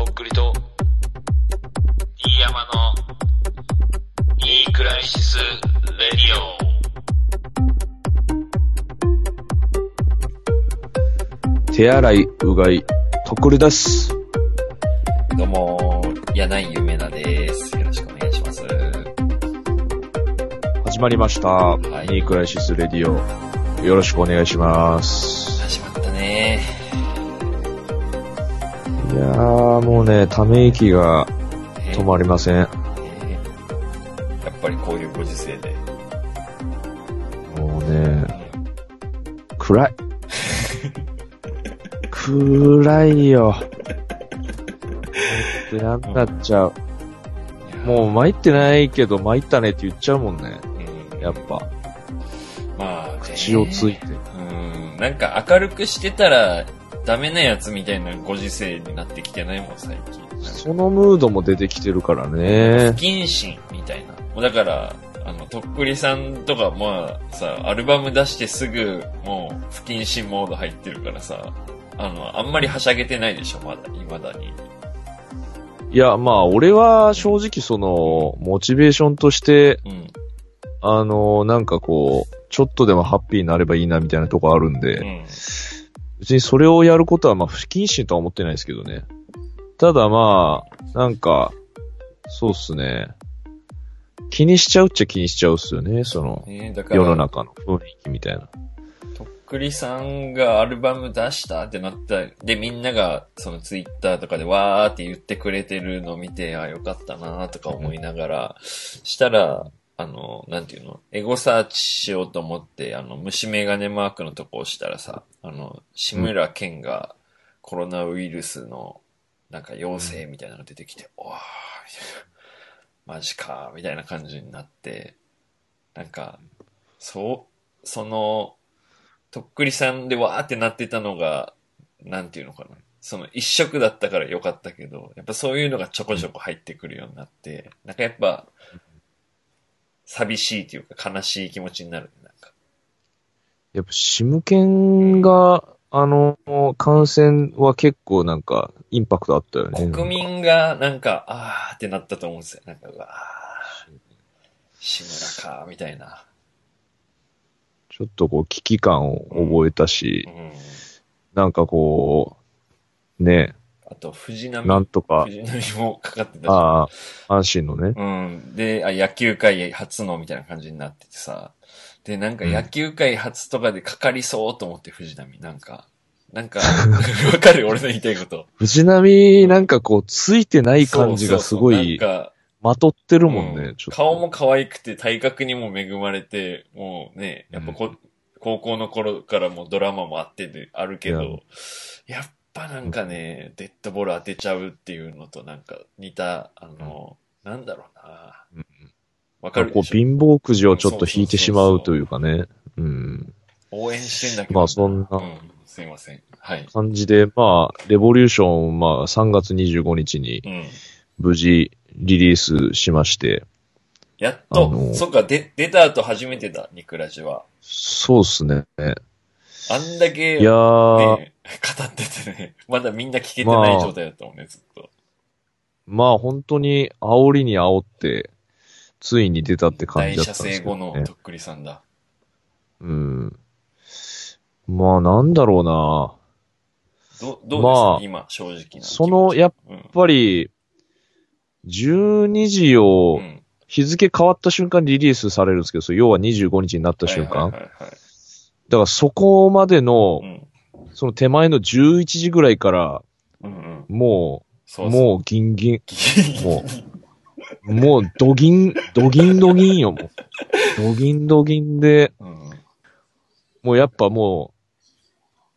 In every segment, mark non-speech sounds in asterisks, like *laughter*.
とっくりと、飯山の、いいクライシス・レディオ。手洗い、うがい、とっくりです。どうも、柳井ゆめなです。よろしくお願いします。始まりました。いニークライシスレディオ。よろしくお願いします。いやー、もうね、ため息がえ止まりません。えーやっぱりこういうご時世で。もうね、暗い。*laughs* 暗いよ。ほんと嫌になっちゃう。もう参ってないけど参ったねって言っちゃうもんね。うん、やっぱ、まあ、ね、口をついて。うん、なんか明るくしてたらダメなやつみたいなご時世になってきてないもん、最近。そのムードも出てきてるからね不。謹慎みたいな。もうだから、あの、とっくりさんとか、まあさ、アルバム出してすぐ、もう、不謹慎モード入ってるからさ、あの、あんまりはしゃげてないでしょ、まだ、未だに。いや、まあ、俺は正直その、モチベーションとして、うん。あの、なんかこう、ちょっとでもハッピーになればいいなみたいなとこあるんうで、ん。別にそれをやることはまあ不謹慎とは思ってないですけどね。ただまあ、なんか、そうっすね。気にしちゃうっちゃ気にしちゃうっすよね、その、世の中の雰囲気みたいな。とっくりさんがアルバム出したってなった。で、みんなが、そのツイッターとかでわーって言ってくれてるのを見て、あ、よかったなとか思いながら、したら、あの、なんていうの？エゴサーチしようと思って、あの、虫眼鏡マークのとこ押したらさ、あの、志村けんがコロナウイルスの、なんか陽性みたいなのが出てきて、おー、みたいな。マジか、みたいな感じになって、なんか、そう、その、とっくりさんでわーってなってたのが、なんていうのかな。その一色だったからよかったけど、やっぱそういうのがちょこちょこ入ってくるようになって、なんかやっぱ、寂しいというか悲しい気持ちになるね、なんか。やっぱ、シムケンが、あの、感染は結構なんか、インパクトあったよね。国民がなんか、あーってなったと思うんですよ。なんか、うわー、志村か、みたいな。ちょっとこう、危機感を覚えたしう、ん。なんかこう、ね、あと、藤波、なんとか、藤波もかかってたし。ああ、阪神のね。うん。で、あ、野球界初のみたいな感じになっててさ。で、なんか野球界初とかでかかりそうと思って、藤波。なんか、なんか、*laughs* わかる？俺の言いたいこと。藤波、なんかこう、ついてない感じがすごい、まとってるもんね、うん。顔も可愛くて体格にも恵まれて、もうね、やっぱこ、高校の頃からもうドラマもあってであるけど、やっぱなんかね、デッドボール当てちゃうっていうのとなんか似た、あの、なんだろうなうん。わかるこう、貧乏くじをちょっと引いてしまうというかね。うん。応援してんだけど。まあそんなうん、すいません。はい。感じで、まあ、レボリューション、まあ、3月25日にうん。無事リリースしまして、やっと、そっか、で、出た後初めてだ、ニクラジは。そうっすね。あんだけ、いや語っててね、*laughs* まだみんな聞けてない状態だったもんね、ずっと。まあ本当に煽りに煽って、ついに出たって感大じだった射んですね精後の。とっくりさんだ。うん。まあなんだろうな。ど、どうですか、まあ今、正直な。その、やっうん、ぱり、12時をうん日付変わった瞬間にリリースされるんですけど、要は25日になった瞬間。はいはいはいはいだからそこまでのう、ん。その手前の11時ぐらいから、うんうん。も、そううそう。もうギンギン、うもう、もうドギン、ドギンドギンよ、もう。ドギンドギンで、うん。もうやっぱも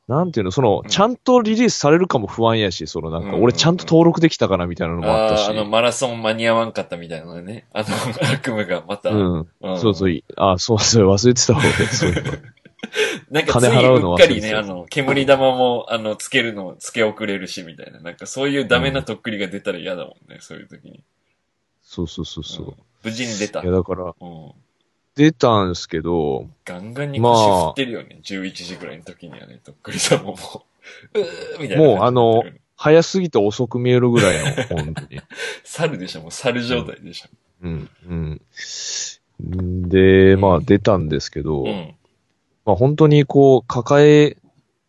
う、なんていうの、そのう、んちゃんとリリースされるかも不安やし、そのなんか、俺ちゃんと登録できたかなみたいなのもあったし。あーあの、マラソン間に合わんかったみたいなのね。あの、悪夢がまた。うん。うんそうそう、いあ、そうそう、忘れてた俺、そういうの。*laughs* なんかつい金払うっかりね、あの、煙玉も、あの、つけるの、つけ遅れるし、みたいな。なんかそういうダメなとっくりが出たら嫌だもんね、そういう時に。そうそうそうそう。うん無事に出た。いや、だから、うん。出たんすけど、ガンガンにまあ腰振ってるよね。11時ぐらいの時にはね、とっくりさんももう、*laughs* うーみたいな。もうあの早すぎて遅く見えるぐらいの、本当に。*laughs* 猿でしょもう猿状態でしょ。うん、うん。で、まあ出たんですけど、うん。まあ本当にこう、抱え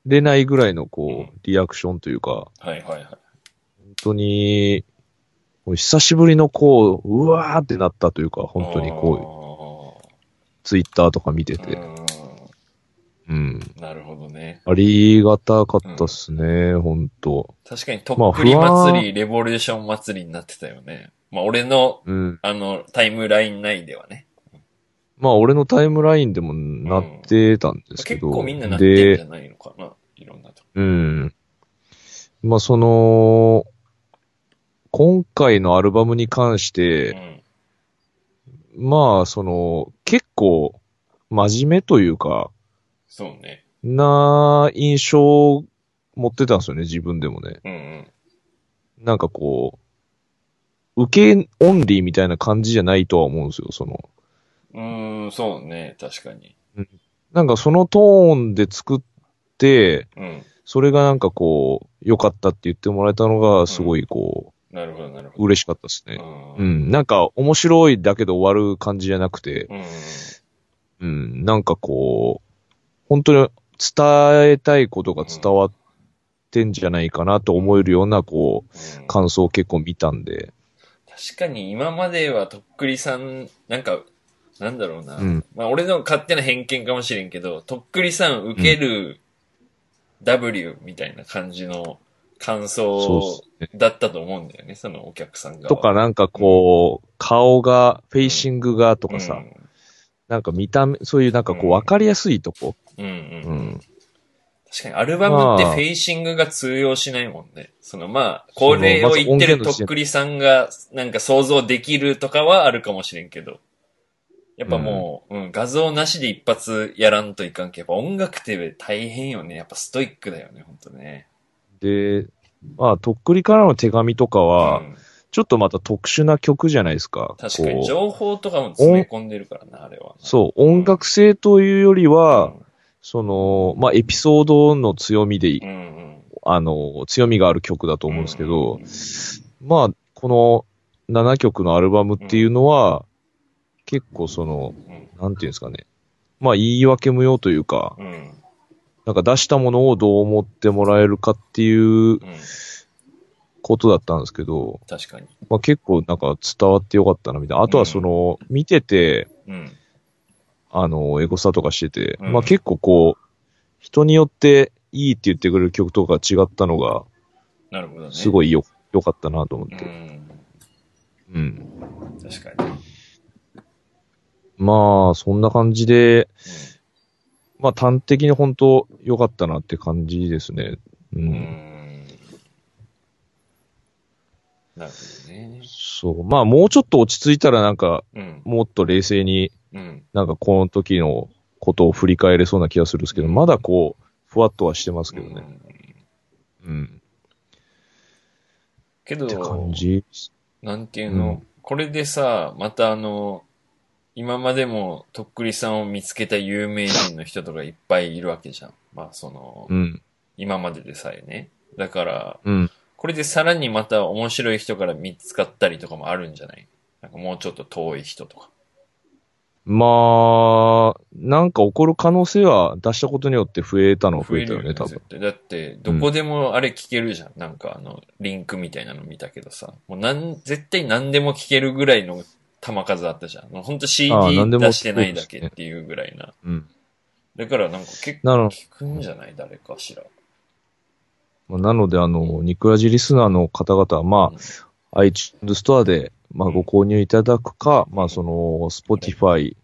れないぐらいのうこんう、リアクションというか、はいはいはい。本当に、久しぶりのこう、うわーってなったというか、本当にこう、ツイッターとか見てうて、ん。うん。なるほどね。ありがたかったっすね、本当確かに、とっくり祭り、レボリューション祭りになってたよね。まあ、俺の、うん。あの、タイムライン内ではね。まあ俺のタイムラインでもなってたんですけど、結構みんななってんじでゃないのかな。いろんなとこ。うん。まあその、今回のアルバムに関しうて、ん。まあその、結構真面目というか、そうね。な印象を持ってたんですよね、自分でもね。うんうん。なんかこう、受けオンリーみたいな感じじゃないとは思うんですよ、その。うーん、そうね。確かに。なんかそのトーンで作って、うん。それがなんかこう、良かったって言ってもらえたのが、すごいこなるほど、なるう、ほど。嬉しかったですね。う。うんん。なんか面白いだけで終わる感じじゃなくて、うん。うん。なんかこう、本当に伝えたいことが伝わってんじゃないかなと思えるような、こう、うん感想を結構見たんで。確かに今まではとっくりさん、なんか、なんだろうな。うんまあ俺の勝手な偏見かもしれんけど、とっくりさん受ける W みたいな感じの感そう想。だったと思うんだよね、そのお客さんが。とかなんかこう、顔が、フェイシングがととかさ、なんか見た目、そういうなんかこうんう、わかりやすいとこ。うん。うんううん。ん。確かにアルバムってまあフェイシングが通用しないもんね。そのまあ、これを言ってるとっくりさんがなんか想像できるとかはあるかもしれんけど。やっぱもう、うん、画像なしで一発やらんといかんけど、やっぱ音楽って大変よね。やっぱストイックだよね、ほんとね。で、まあ、とっくりからの手紙とかは、うんちょっとまた特殊な曲じゃないですか。確かに情報とかも詰め込んでるからな、あれは。そう、音楽性というよりうは、ん。その、まあ、エピソードの強みで、うんうん。あの、強みがある曲だと思うんですけど、うんまあ、この7曲のアルバムっていうのは、結構その、うんなんていうんですかね。まあ、言い訳無用というか、うん。なんか出したものをどう思ってもらえるかっていううん。ことだったんですけど、確かに。まあ結構なんか伝わってよかったなみたいな。あとはその、見てて、うん。あの、エゴサとかしてて、うんまあ結構こう、人によっていいって言ってくれる曲とか違ったのが、なるほどね。すごいよ、良かったなと思っうて。ん。うん。確かに。まあ、そんな感じで、まあ端的に本当良かったなって感じですね。う。うんん。なるほどね。そう。まあもうちょっと落ち着いたらなんか、うん。もっと冷静にうん。なんかこの時のことを振り返れそうな気がするんですけど、まだこう、ふわっとはしてますけどね。うん。けどって、感じ。なんていうの、うんこれでさ、またあの、今までもとっくりさんを見つけた有名人の人とかいっぱいいるわけじゃん。まあその、うん。今まででさえね。だから、うん。これでさらにまた面白い人から見つかったりとかもあるんじゃない？なんかもうちょっと遠い人とか。まあ、なんか起こる可能性は出したことによって増えたのは増えたよね、多分絶。対だって、どこでもあれ聞けるじゃん。なんかあの、リンクみたいなの見たけどさ。もうなん、絶対何でも聞けるぐらいの玉数あったじゃん。ほんと CD 出してないだけっていうぐらいな。うん。だからなんか結構聞くんじゃない？誰かしら。まあなので、あの、ニクラジリスナーの方々は、まあ、iTunes ストアで、まあ、ご購入いただくか、まあ、その、Spotify、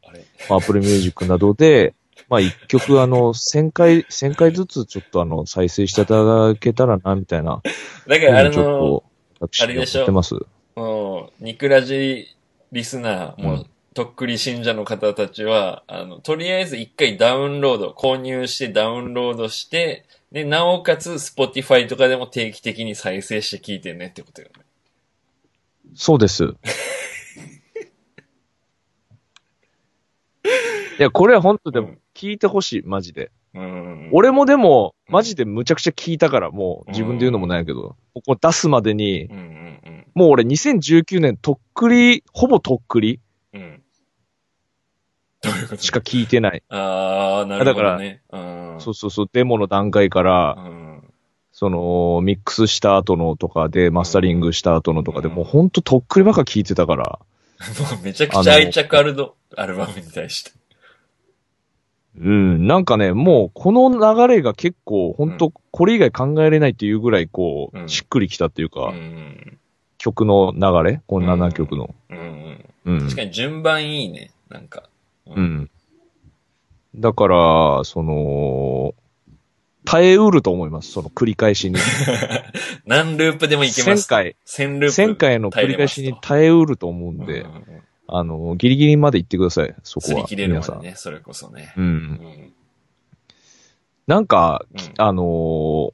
Apple Music などで、*laughs* まあ、一曲、あの、1000回、1000回ずつちょっとあの、再生していただけたらな、みたいな。だからあれちょっの、と、私、あれでしょ？やってます。もう、ニクラジリスナー、もう、うんとっくり信者の方たちは、あの、とりあえず一回ダウンロード、購入してダウンロードして、で、なおかつ、スポティファイとかでも定期的に再生して聞いてねってことよね。そうです。いや、これは本当でもうん、聞いてほしい、マジで。うん。俺もでも、うんマジでむちゃくちゃ聞いたから、もう自分で言うのもないけど、ここ出すまでにう、んうんもう俺2019年とっくり、ほぼとっくりうん。しか聞いてない。ああ、なるほどね。うん。そうそうそう、デモの段階から、うん。その、ミックスした後のとかで、マスタリングした後のとかで、うんもうほんととっくりばっか聞いてたから、*laughs* もうめちゃくちゃ愛着あるの、アルバムに対して。うん、なんかね、もうこの流れが結構、ほんと、これ以外考えれないっていうぐらい、こうんう、しっくりきたっていううか、ん。曲の流れ？この7曲の。うんうん。うん。確かに順番いいね。なんか。うう。ん。だから、その、耐えうると思います。その繰り返しに。*laughs* 何ループでもいけます。1000回、1000ループ。1000回の繰り返しに耐えうると思うんで、うんうんうんあの、ギリギリまで行ってください。そこは。擦り切れるま。でね、それこそね。う。うんん。なんか、うんあのー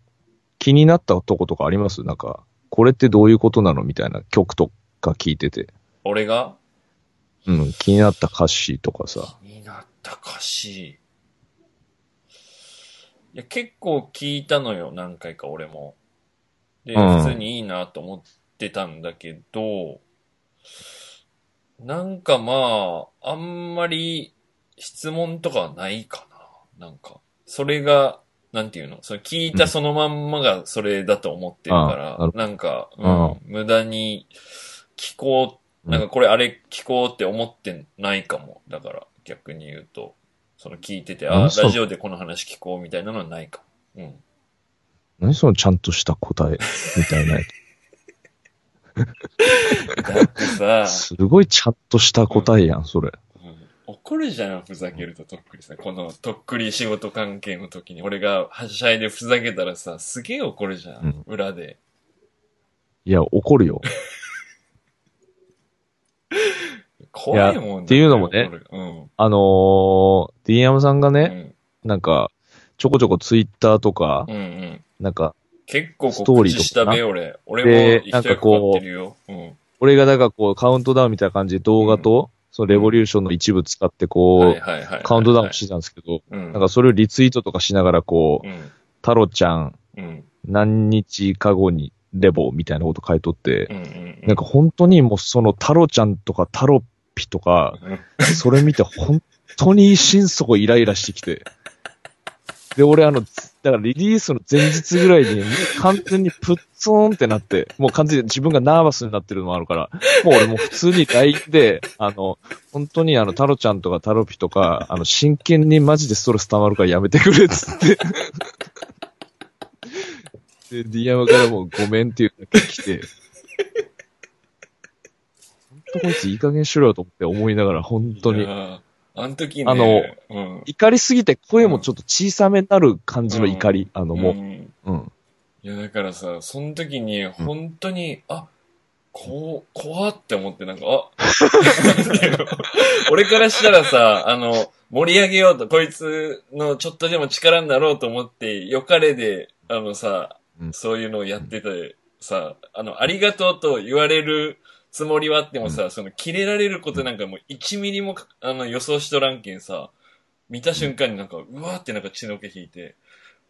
気になったとことかあります？なんか、これってどういうことなの？みたいな曲とか聞いてて。俺が？うん、気になった歌詞とかさ。気になった歌詞。いや、結構聞いたのよ、何回か俺も。で、うん普通にいいなと思ってたんだけど、なんかまあ、あんまり質問とかはないかな。なんか、それが、なんていうの？その聞いたそのまんまがそれだと思ってるから、るほなんか、うああん、無駄に聞こう、なんかこれあれ聞こうって思ってないかも。だから逆に言うと、その聞いてて、あ、ラ何それジオでこの話聞こうみたいなのはないかも。うん。何そのちゃんとした答えみたいなや *laughs* だってさつ。、すごいちゃんとした答えやん、それ。うん怒るじゃん、ふざけるととっくりさ。このとっくり仕事関係の時に、俺がはしゃいでふざけたらさ、すげえ怒るじゃん、うん裏で。いや、怒るよ。*laughs* 怖いもんっていうのもね怒るうん。あのー、ディーンヤムさんがね、うん。なんか、ちょこちょこツイッターとかう、んうん。なんか、結構ストーリーとか告知したべ、俺。俺でも一役買ってるよ。うん。俺がだからこう、カウントダウンみたいな感じで動画と、そのレボリューションの一部使ってこう。カウントダウンしてたんですけど、うん。なんかそれをリツイートとかしながらこう、うん。タロちゃんうん。何日か後にレボみたいなこと書いとってう、ん。うん。なんか本当にもうそのタロちゃんとかタロピとか、うん、それ見て本当に心底イライラしてきて。で、俺あの、だからリリースの前日ぐらいに完全にプッツーンってなって、もう完全に自分がナーバスになってるのもあるから、もう俺も普通に LINE で、あの、本当にあの、タロちゃんとかタロピとか、あの、真剣にマジでストレス溜まるからやめてくれっつって。で、DM からもうごめんっていうだけ来て、本当こいついい加減しろよと思って思いながら、本当に。あの時ね、あのうん。怒りすぎて声もちょっと小さめになる感じの怒り。あの、もんう。うん。いや、だからさ、その時に、本当に、あ、こう、怖って思って、なんか、あ、*laughs* 俺からしたらさ、あの、盛り上げようと、こいつのちょっとでも力になろうと思って、よかれで、あのさ、うんそういうのをやってて、さ、あの、ありがとうと言われるつもりはあってもさ、その、切れられることなんかもう1ミリもか、あの、予想しとらんけんさ、見た瞬間になんか、うわーってなんか血の気引いて、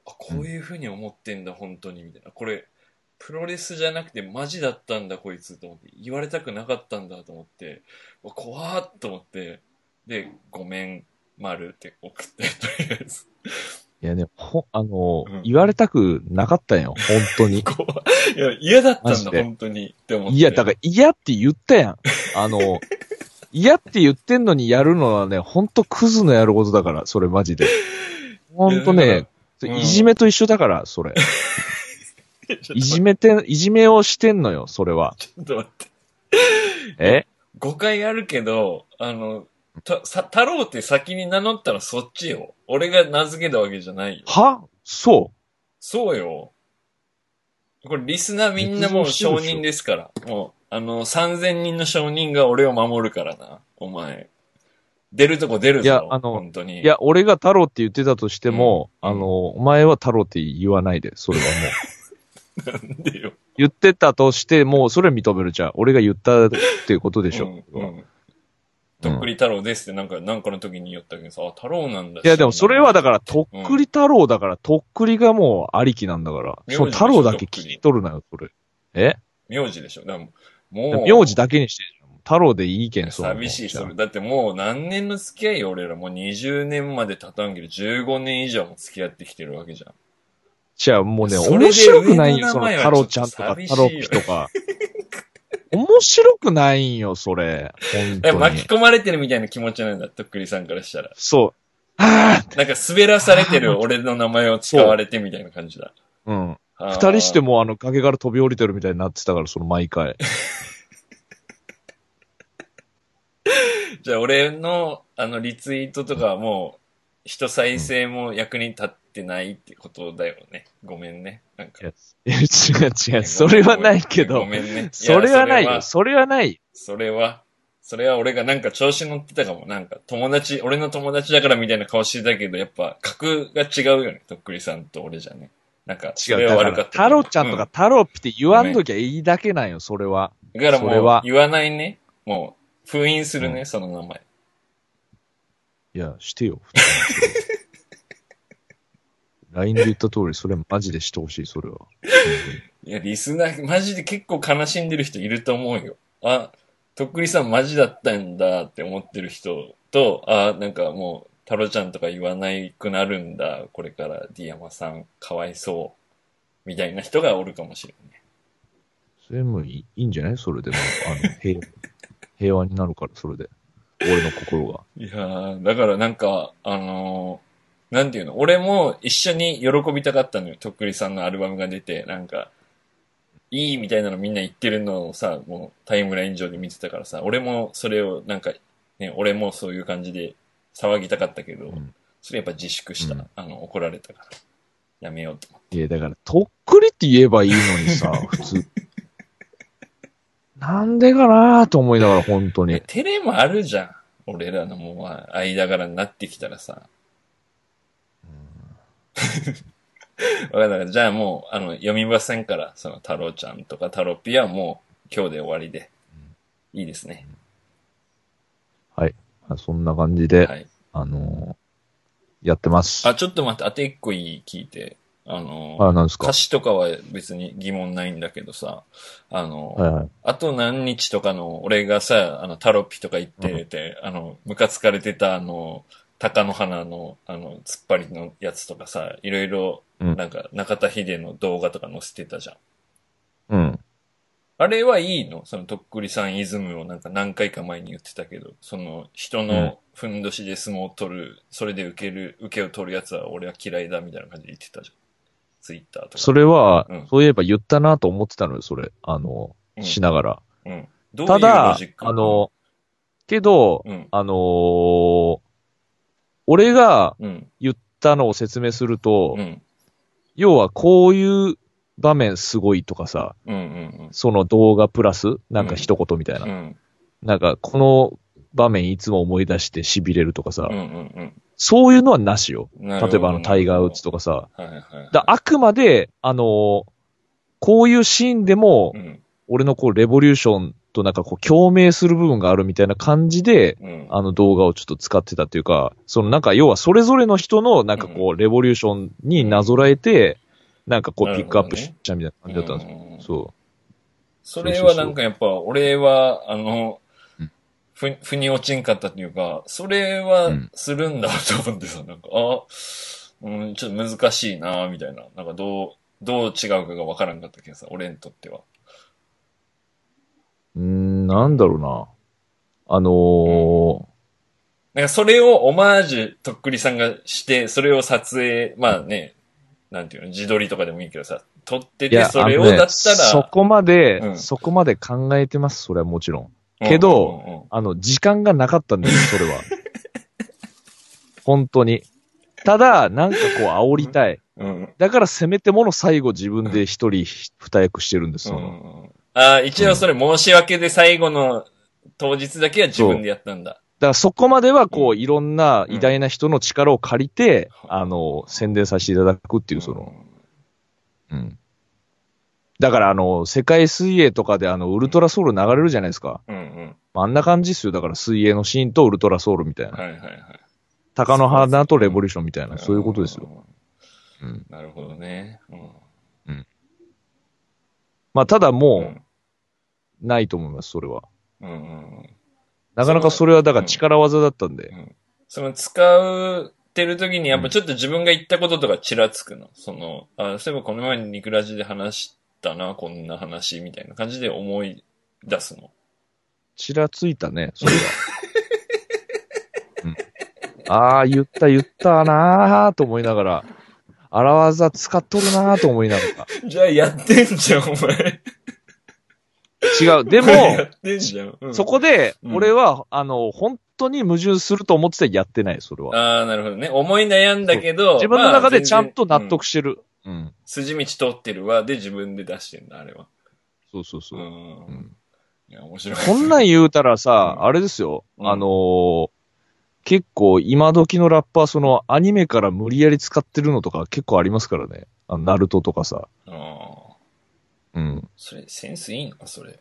あ、こういう風に思ってんだ、本当に、みたいな。これ、プロレスじゃなくてマジだったんだ、こいつ、と思って。言われたくなかったんだ、と思って。うわ怖ーっと思って。で、ごめん、丸って送って、とりあえず。いやね、ほ、あの、うん言われたくなかったんよ。本当に。*laughs* 怖い。いや、嫌だったんだ、本当に。って思って。いや、だから嫌って言ったやん。あの、*laughs* 嫌って言ってんのにやるのはね、ほんとクズのやることだから、それマジで。ほんといやね、だからうんいじめと一緒だから、それ。*laughs* いじめて、いじめをしてんのよ、それは。ちょっと待って。え？誤解あるけど、あの、た、さ、太郎って先に名乗ったらそっちよ。俺が名付けたわけじゃないよ。は？そそうよ。これリスナーみんなもう承認ですから。もう、あの、3000人の承認が俺を守るからな。お前。出るとこ出るぞ。いやあの本当に。ういや、俺が太郎って言ってたとしても、うんあの、お前は太郎って言わないで、それはもう。*laughs* なんでよ。言ってたとしても、それは認めるじゃん。俺が言ったっていうことでしょ。うんうんとっくり太郎ですってなんか、なんかの時に言ったけどさ、あ、太郎なんだいや、でもそれはだから、とうんっくり太郎だから、とっくりがもうありきなんだから。名字その太郎だけ聞き取るなよ、それ。え？名字でしょ。だからもう、名字だけにしてるじゃん。太郎でいいけん、そう。寂しい、それ。だってもう何年の付き合いよ、俺ら。もう20年まで経たんけど、15年以上も付き合ってきてるわけじゃん。じゃあもうね、それで面白くないよ、その太郎ちゃんとか太郎ピとか。面白くないんよ、それ。巻き。込まれてるみたいな気持ちなんだ、とっくりさんからしたら。そう。ああなんか滑らされてる俺の名前を使われてみたいな感じだ。うん。二二人してもあの崖から飛び降りてるみたいになってたから、その毎回。*laughs* じゃあ俺のあのリツイートとかはもう人再生も役に立ってないってことだよね。ごめんね。なんかいや。違 *laughs* う違う、それはないけどご。めんね。それはないやよ、それはない。それは、それは俺がなんか調子乗ってたかも。なんか友達、俺の友達だからみたいな顔してたけど、やっぱ格が違うよね。とっくりさんと俺じゃね。なんか、違う。悪かった。太郎ちゃんとかう太郎ピって言わんときゃいいだけなんよ、それは。だからそれはもう言わないね。もう封印するね、その名前。いや、してよ。LINE で言った通り、それマジでしてほしい、それは。*laughs* いや、リスナー、マジで結構悲しんでる人いると思うよ。あ、とっくりさんマジだったんだって思ってる人と、あ、なんかもう、タロちゃんとか言わないくなるんだ、これからディアマさんかわいそう、みたいな人がおるかもしれんね。それもいいいいんじゃない？それでも。あの、*laughs* 平、平和になるから、それで。俺の心が。いやー、だからなんか、あのーなんていうの、俺も一緒に喜びたかったのよ、とっくりさんのアルバムが出て、なんか、いいみたいなのみんな言ってるのをさ、もうタイムライン上で見てたからさ、俺もそれをなんか、ね、俺もそういう感じで騒ぎたかったけど、うんそれやっぱ自粛した。うんあの、怒られたから。やめようと思って。いや、だから、とっくりって言えばいいのにさ、*laughs* 普通。なんでかなーと思いながら、本当に。照れもあるじゃん。俺らのもう、まあ間柄になってきたらさ。*laughs* わかんない。じゃあもう、あの、読みませんから、その、太郎ちゃんとか太郎ピはもう、今日で終わりで。いいですね。そんな感じで、はい。あのーやってます。あ、ちょっと待って、あと一個いい聞いて。あの、あ、なんですか？歌詞とかは別に疑問ないんだけどさ、あの、はいはい。あと何日とかの、俺がさ、あの、タロピとか言ってて、あの、ムカつかれてたあの、鷹の花の、あの、突っ張りのやつとかさ、いろいろ、うんなんか、中田秀の動画とか載せてたじゃん。うん。あれはいいの？その、とっくりさんイズムをなんか何回か前に言ってたけど、その、人うんのふんどしで相撲を取る、それで受ける、受けを取るやつは俺は嫌いだみたいな感じで言ってたじゃん。ツイッターとか。それは、うんそういえば言ったなと思ってたのよ、それ。あの、うんしながら。うん。どういうロただあ、の、けど、うん。あのー俺がうん。言ったのを説明すると、うん。要はこういう場面すごいとかさ、うん。うん。その動画プラス、なんか一言みたいな。うん。なんか、この場面いつも思い出して痺れるとかさ、うん。うん。そういうのはなしよ。例えばあの、タイガーウッズとかさ。はいはいはい。だあくまで、あのーこういうシーンでも、うん。俺のこう、レボリューションとなんかこう、共鳴する部分があるみたいな感じで、うん。あの動画をちょっと使ってたっていうか、そのなんか要はそれぞれの人のなんかこう、レボリューションになぞらえて、なんかこう、ピックアップしちゃうみたいな感じだったんですよ。うんそそれはなんかやっぱ、俺は、あのうん、ふ、腑に落ちんかったっていうか、それうはんするんだと思ってさ、なんか、あ、うん、ちょっと難しいなみたいな。なんかどう、どう違うかがわからんかったけどさ、俺にとっては。う。ん、なんだろうな。あのーなんかそれをオマージュ、とっくりさんがして、それを撮影、まあね、なんていうの、自撮りとかでもいいけどさ、撮ってて、それをあのねだったら、そこまで、うんそこまで考えてます、それはもちろん。うんけど、あの、時間がなかったんです、*laughs* それは。本当に。ただ、なんかこう、煽りたい。うんうん。うんだから、せめてもの最後自分で一人二役してるんです。うんあー一応それ申し訳で最後の当日だけは自分でやったんだ。だからそこまではこうう、いろんな偉大な人の力を借りて、うんあの、宣伝させていただくっていう、そうんの、うん。だからあの、世界水泳とかであの、ウルトラソウル流れるじゃないですか。うんうん。まああんな感じっすよ。だから水泳のシーンとウルトラソウルみたいな。はいはいはい。鷹の花とレボリューションみたいな、そういうことですよ。うん。うん。なるほどね。うん。まあただうもん。う、ないと思います、それは。うんうんうん。なかなかそれはだから力技だったんで。その使うてる時にやっぱちょっと自分が言ったこととかちらつくの？その、あ、そういえばこの前にニクラジで話したな、こんな話みたいな感じで思い出すの？ちらついたね、それは。うん、ああ、言った言ったなーと思いながら、荒技使っとるなーと思いながら。*laughs* じゃあやってんじゃん、お前。違う。でも。*laughs* うんそこで、うん俺は、あの、本当に矛盾すると思ってたらやってない、それは。ああ、なるほどね。思い悩んだけど、自分の中でちゃんと納得してる。うん。筋道通ってるわ、で自分で出してんだ、あれは。そうそうそうう。ん。うんいや、面白い。こんなん言うたらさ、うんあれですよ。うんあのー結構今時のラッパー、そのアニメから無理やり使ってるのとか結構ありますからね。あのナルトとかさ。ああ。うん。それ、センスいいのか、それ。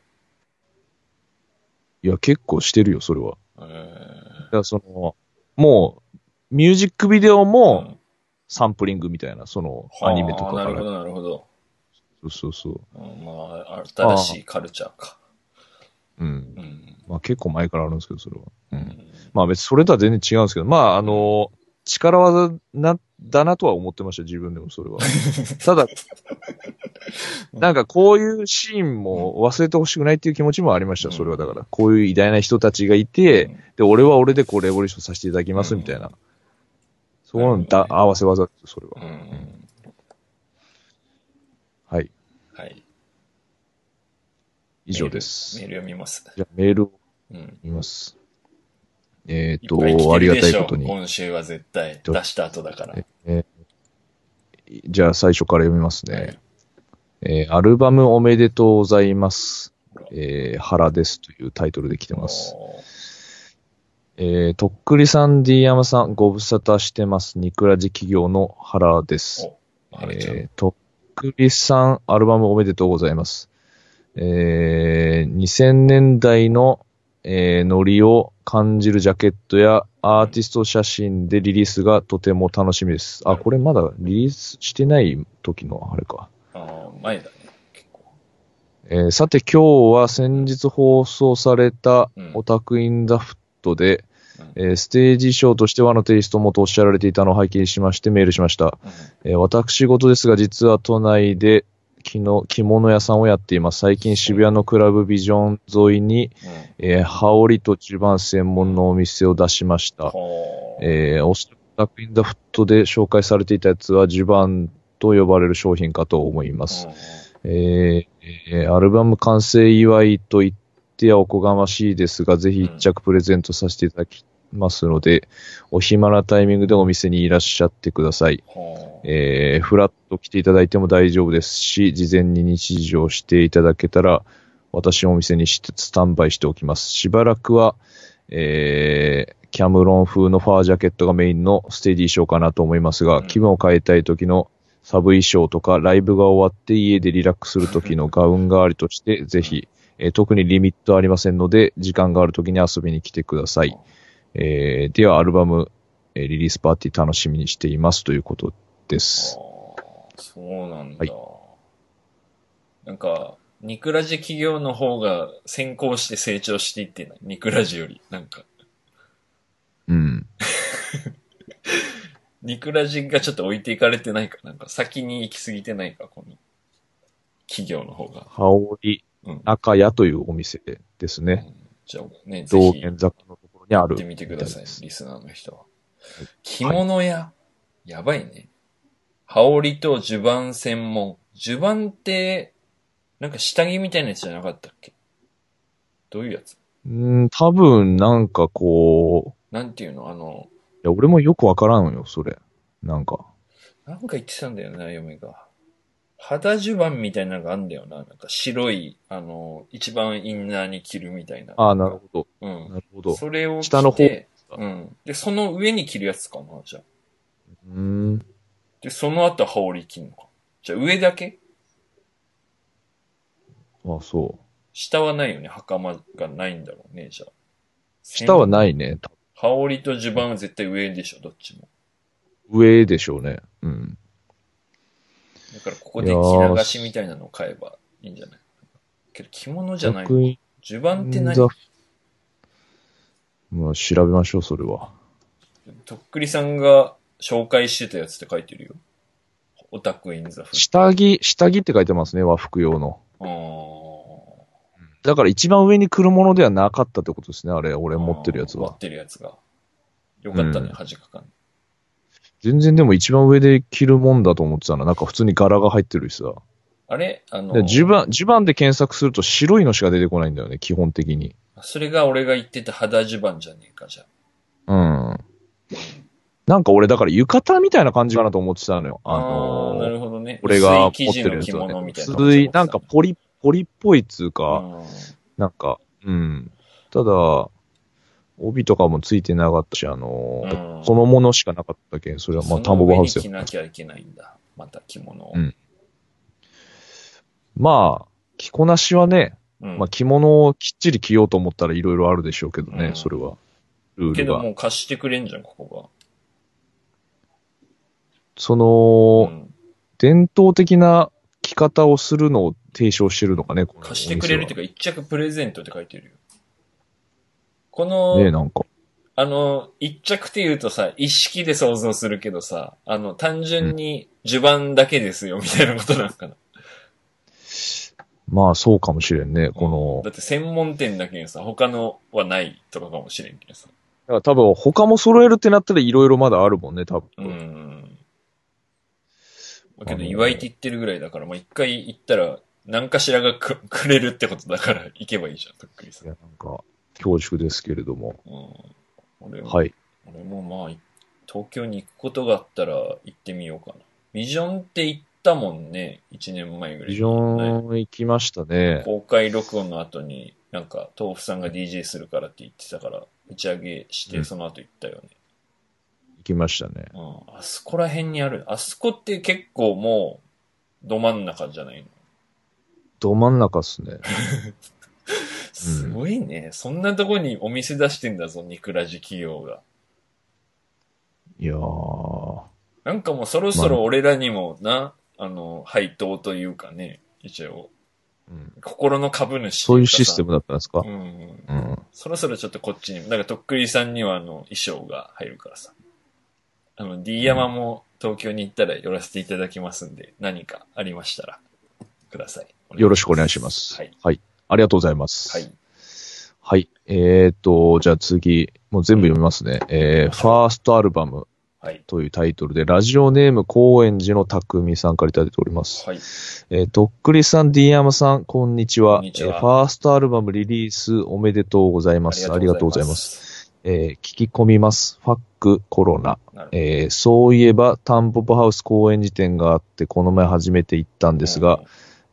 いや、結構してるよ、それは。えだからその、もう、ミュージックビデオーもサンプリングみたいな、その、はあアニメとかから。なるほど、なるほど。そうそうそう。うんまあ、新しいカルチャーか。うん。うん。まあ結構前からあるんですけど、それは。う。うんんまあ別にそれとは全然違うんですけど、まああの、力技な、だなとは思ってました、自分でもそれは。*laughs* ただ、なんかこういうシーンも忘れてほしくないっていう気持ちもありました、それはだから。こういう偉大な人たちがいて、で、俺は俺でこうレボリューションさせていただきます、みたいな。そういうのだ、合わせ技です、それは。うん。はい。はい。以上です。メール読みます。じゃあメールをうん。見ます。えっ、いっと、ありがたいことに。今週は絶対。出した後だから。えーじゃあ最初から読みますね。はいえーアルバムおめでとうございます。えー、原ですというタイトルで来てます。えー、とっくりさん、D 山さん、ご無沙汰してます。ニクラジ企業の原です。えー、とっくりさん、アルバムおめでとうございます。えー、2000年代の、えー、ノリを感じるジャケットやアーティスト写真でリリースがとても楽しみです。あ、これまだリリースしてない時のあれか。あー前だね。結構。えーさて今日は先日放送されたうんオタクインザフットで、うんえーステージショーとして和のテイストもとおっしゃられていたのを拝見しましてメールしました。うんえー私事ですが実は都内で昨日着物屋さんをやっています。最近渋谷のクラブビジョン沿いに、えー羽織と襦袢専門のお店を出しました。えー、おそらくインダフットで紹介されていたやつは襦袢と呼ばれる商品かと思います。えーえーアルバム完成祝いと言ってはおこがましいですが、ぜひ一着プレゼントさせていただきますので、お暇なタイミングでお店にいらっしゃってください。えーフラッと来ていただいても大丈夫ですし、事前に日常していただけたら、私のお店にしてスタンバイしておきます。しばらくは、えーキャムロン風のファージャケットがメインのステージ衣装かなと思いますが、うん気分を変えたい時のサブ衣装とか、ライブが終わって家でリラックスする時のガウン代わりとして、ぜひ、えー特にリミットありませんので、時間がある時に遊びに来てください。えーでは、アルバム、えーリリースパーティー楽しみにしていますということです。そうなんだ。はいなんか、ニクラジ企業の方が先行して成長していってない。ニクラジより。なんか、うん。*laughs* ニクラジがちょっと置いていかれてないか。なんか先に行き過ぎてないか、この企業の方が。羽織うん。赤屋というお店ですね。じゃあね、ぜ道ひ玄坂のところにある。行ってみてくださいみたです、リスナーの人は。着物屋、やばいね。羽織と襦袢専門。襦袢って、なんか下着みたいなやつじゃなかったっけ？どういうやつ？うん、多分、なんかこう、なんていうの？あの、いや、俺もよくわからんよ、それ。なんか。なんか言ってたんだよな、嫁が。肌襦袢みたいなのがあんだよな。なんか白い、あの、一番インナーに着るみたいな。ああ、なるほど。うん。なるほど。それを着て、下の方うん。で、その上に着るやつかな、じゃあ。うん。で、その後羽織着んのか。じゃあ上だけ？あそう。下はないよね。袴がないんだろうね、じゃあ。下はい。ないね。羽織と襦袢は絶対上でしょ、どっちも。上でしょうね。うん。だからここで着流しみたいなのを買えばいいんじゃない？けど着物じゃない襦袢って何？ザまあ、調べましょう、それは。とっくりさんが紹介してたやつって書いてるよ。オタクインザフ下着、下着って書いてますね、和服用の。あーだから一番上に来るものではなかったってことですね、あれ、俺持ってるやつは持っ。てるやつが。よかったね、うん恥かかん。全然でも一番上で着るもんだと思ってたな。なんか普通に柄が入ってるしさ。あれ？あので、襦袢、襦袢で検索すると白いのしか出てこないんだよね、基本的に。それが俺が言ってた肌襦袢じゃねえか、じゃうん。なんか俺だから浴衣みたいな感じかなと思ってたのよ。あ。ああーなのるほどね。俺が持ってるやつは、ね。たいな。薄い、なんかポリ、ポリっぽいっつうか、うんなんか、うん。ただ、帯とかもついてなかったし、あのそのものしかなかったけん、それはまあ田んぼバハウスよ。着なきゃいけないんだ。また着物を。うんまあ、着こなしはね、うんまあ着物をきっちり着ようと思ったらいろいろあるでしょうけどね、うんそれは。ルールが。けどもう貸してくれんじゃん、ここそが。の、うん伝統的な着方をするのを提唱してるのかね、この貸してくれるっていうか、一着プレゼントって書いてるよ。こおの、ね、なんか。あの、一着って言うとさ、一式で想像するけどさ、あの、単純に襦袢だけですよ、みたいなことなんかな。まあそうかもしれんね、このだ。って専門店だけにさ、他のはないとかかもしれんけどさ。だから多分他も揃えるってなったらいろいろまだあるもんね、多分。うん。だけど、祝いって言ってるぐらいだから、まあ、一回行ったら、何かしらがくくれるってことだから、行けばいいじゃん、とっくりさい。や、なんか、恐縮ですけれども。うん。俺も、はい。俺もまあ、い東京に行くことがあったら行ってみようかな。ビジョンって行ったもんね、1年前ぐらいに、ビジョン行きましたね。公開録音の後に、なんか、豆腐さんが DJ するからって言ってたから、打ち上げして、うんその後行ったよね。行きましたね。うん。あそこら辺にある。あそこって結構もう、ど真ん中じゃないの？ど真ん中っすね。*laughs* すごいね。そんなとこにお店出してんだぞ、肉ラジ企業が。いやー。なんかもうそろそろ俺らにもな、あの、配当というかね、一応、うん心の株主そういうシステム。ムだったんですか？うん。うん。そろそろちょっとこっちにも、だからとっくりさんにはあの、衣装が入るからさ。あの、D 山も東京に行ったら寄らせていただきますんで、何かありましたら、ください。よろしくお願いします。はい。はい。ありがとうございます。はい。はい。えーと、じゃあ次、もう全部読みますね。えー、ファーストアルバムはい。というタイトルで、ラジオネーム高円寺の匠さんからいただいております。はい。えー、とっくりさん、ディーアマさん、こんにちは。こんにちはえーファーストアルバムリリースおめでとうございます。ありがとうございます。す。えー聞き込みます。ファック、コロナ。えーそういえば、タンポポハウス高円寺店があって、この前初めて行ったんですが、、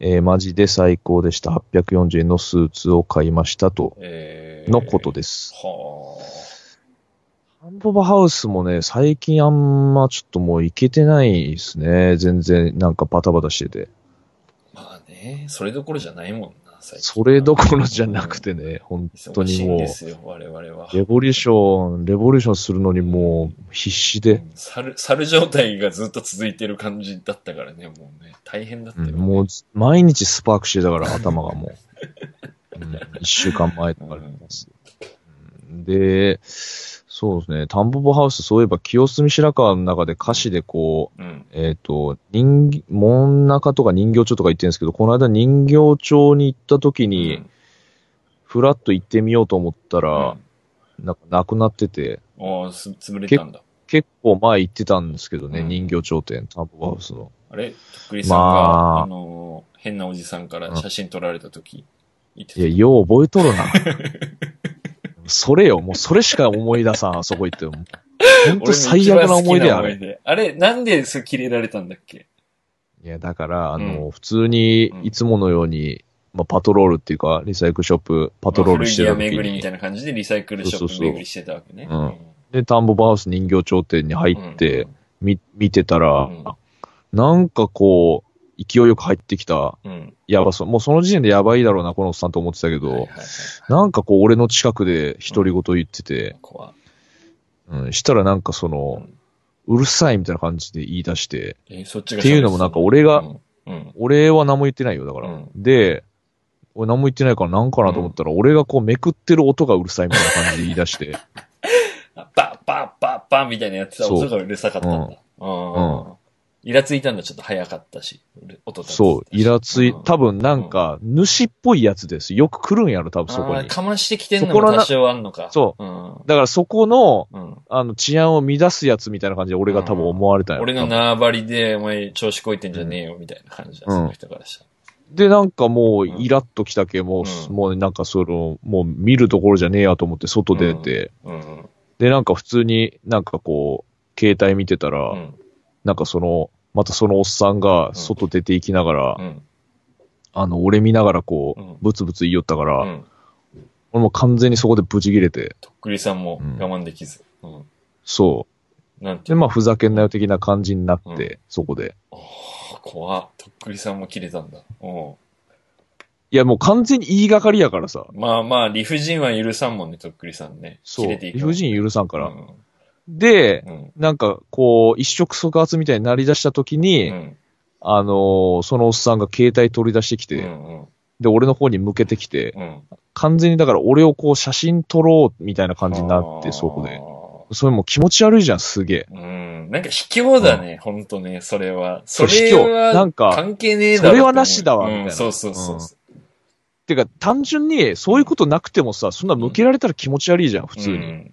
えーマジで最高でした。840円のスーツを買いましたと、えーのことです。はタンポポハウスもね、最近あんまちょっともう行けてないですね。全然なんかバタバタしてて。あ。まあね、それどころじゃないもんそれどころじゃなくてね、本当にもう、我々は。レボリューション、レボリューションするのにもう必死で、うん。猿、猿状態がずっと続いてる感じだったからね、もうね、大変だったよ、ね。うんもう毎日スパークしてたから頭がもう。*laughs* うん一週間前とかあります。うん。で、そうですね、タンポポハウス、そういえば清澄白河の中で歌詞でこう、うん。えっ、と、人形、門中とか人形町とか言ってるんですけど、この間人形町に行った時に、うんふらっと行ってみようと思ったうらん、なんかなくなってて、ああ、す、潰れたんだ。結構前行ってたんですけどね、うん人形町店、タンポポハウスの。あれ？とっくりさんが、まああのー、変なおじさんから写真撮られた時、言ってたいや、よう覚えとるな。*laughs* それよ、もうそれしか思い出さん、あそこ行っても。*laughs* ほんと最悪な思い出や、あれ。れ。あれ、なんでそれ切れられたんだっけ？いや、だから、あの、う普通に、いつものように、まあ、パトロールっていうか、リサイクルショップ、パトロールしてる時まあ巡りみたいに、な感じでリサイクルショップそうそうそう巡りしてたわけね。うんで、タンボバハウス人形町店に入って、み、見てたら、うんなんかこう、勢いよく入ってきた、うん。やばそう。もうその時点でやばいだろうな、このおっさんと思ってたけど、はいはいはい。なんかこう俺の近くで独り言言ってて、怖いうん、したらなんかその、うるさいみたいな感じで言い出して、え、そっちがっていうのもなんか俺がうん。うん。俺は何も言ってないよ、だから。うんで、俺何も言ってないからなんかなと思ったら、俺がこうめくってる音がうるさいみたいな感じで言い出して、*laughs* バッバッバッバンみたいなやつは音がうるさかったんだ。うん。うんイラついたんだ、ちょっと早かったし。音そう、イラつい、うん多分なんか、主っぽいやつです。よく来るんやろ、多分そこに。かましてきてんのそこのなも多少あんのか。。そううん。だからそこの、うん。あの、治安を乱すやつみたいな感じで俺が多分思われたんやろ。俺の縄張りで、お前調子こいてんじゃねえよ、みたいな感じだ、うんその人からしたら。で、なんかもう、うんイラッときたけ、もう、うんもうなんかその、もう見るところじゃねえやと思って外出て、うん。で、なんか普通になんかこう、携帯見てたら、うん。なんかその、またそのおっさんが外出て行きながら、うん。あの、俺見ながらこう、うんブツブツ言いよったから、うん。俺もう完全にそこでブチ切れて、とっくりさんも我慢できず。うん。そう。で、なんていうの？まあ、ふざけんなよ的な感じになって、うんそこで。あー怖っとっくりさんも切れたんだ。うん。いや、もう完全に言いがかりやからさ。まあまあ、理不尽は許さんもんね、とっくりさんね。そう。切れていく理不尽許さんから。うん。で、うん。なんか、こう、一触即発みたいになり出した時に、うん。あのーそのおっさんが携帯取り出してきて、うん。で、俺の方に向けてきて、うん。完全にだから俺をこう写真撮ろうみたいな感じになって、そこで。で。それもう気持ち悪いじゃん、すげえ。うん。なんか卑怯だね、ほんとね、それは。それ卑怯なはんか関係ねえだろそれはなしだわみたいなうんそうそうそうそう。てか、単純にそういうことなくてもさ、そんな向けられたら気持ち悪いじゃん、普通に。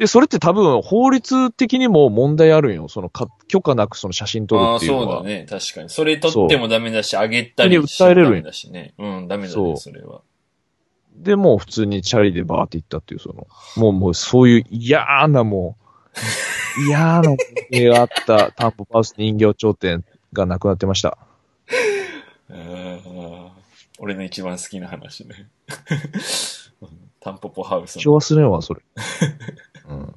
うんで、それって多分法律的にも問題あるんよ。そのか、許可なくその写真撮るああ、っていうのは。そうだね。確かに。それ撮ってもダメだし、あげたり普通に訴えれるダメだしね。うん、ダメだね、それは。で、もう普通にチャリでバーって行ったっていう、その、もうもうそういう嫌なもう、*laughs* 嫌な思い出があったタンポパウス人形頂点がなくなってました。う *laughs* ん俺の一番好きな話ね。*laughs* うんタンポポハウス一の。応忘れんわ、それ。うん。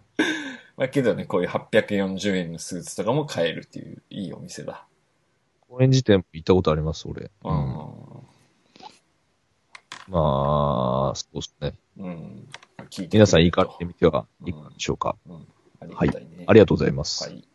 まあけどね、こういう840円のスーツとかも買えるっていう、いいお店だ。公園時点行ったことあります、俺。ううん。まあ、そうですね。ん。うん。聞いて皆さん行かれてみてはいかがでしょうか。うん。ありがたいね。ありがとうございます。はい。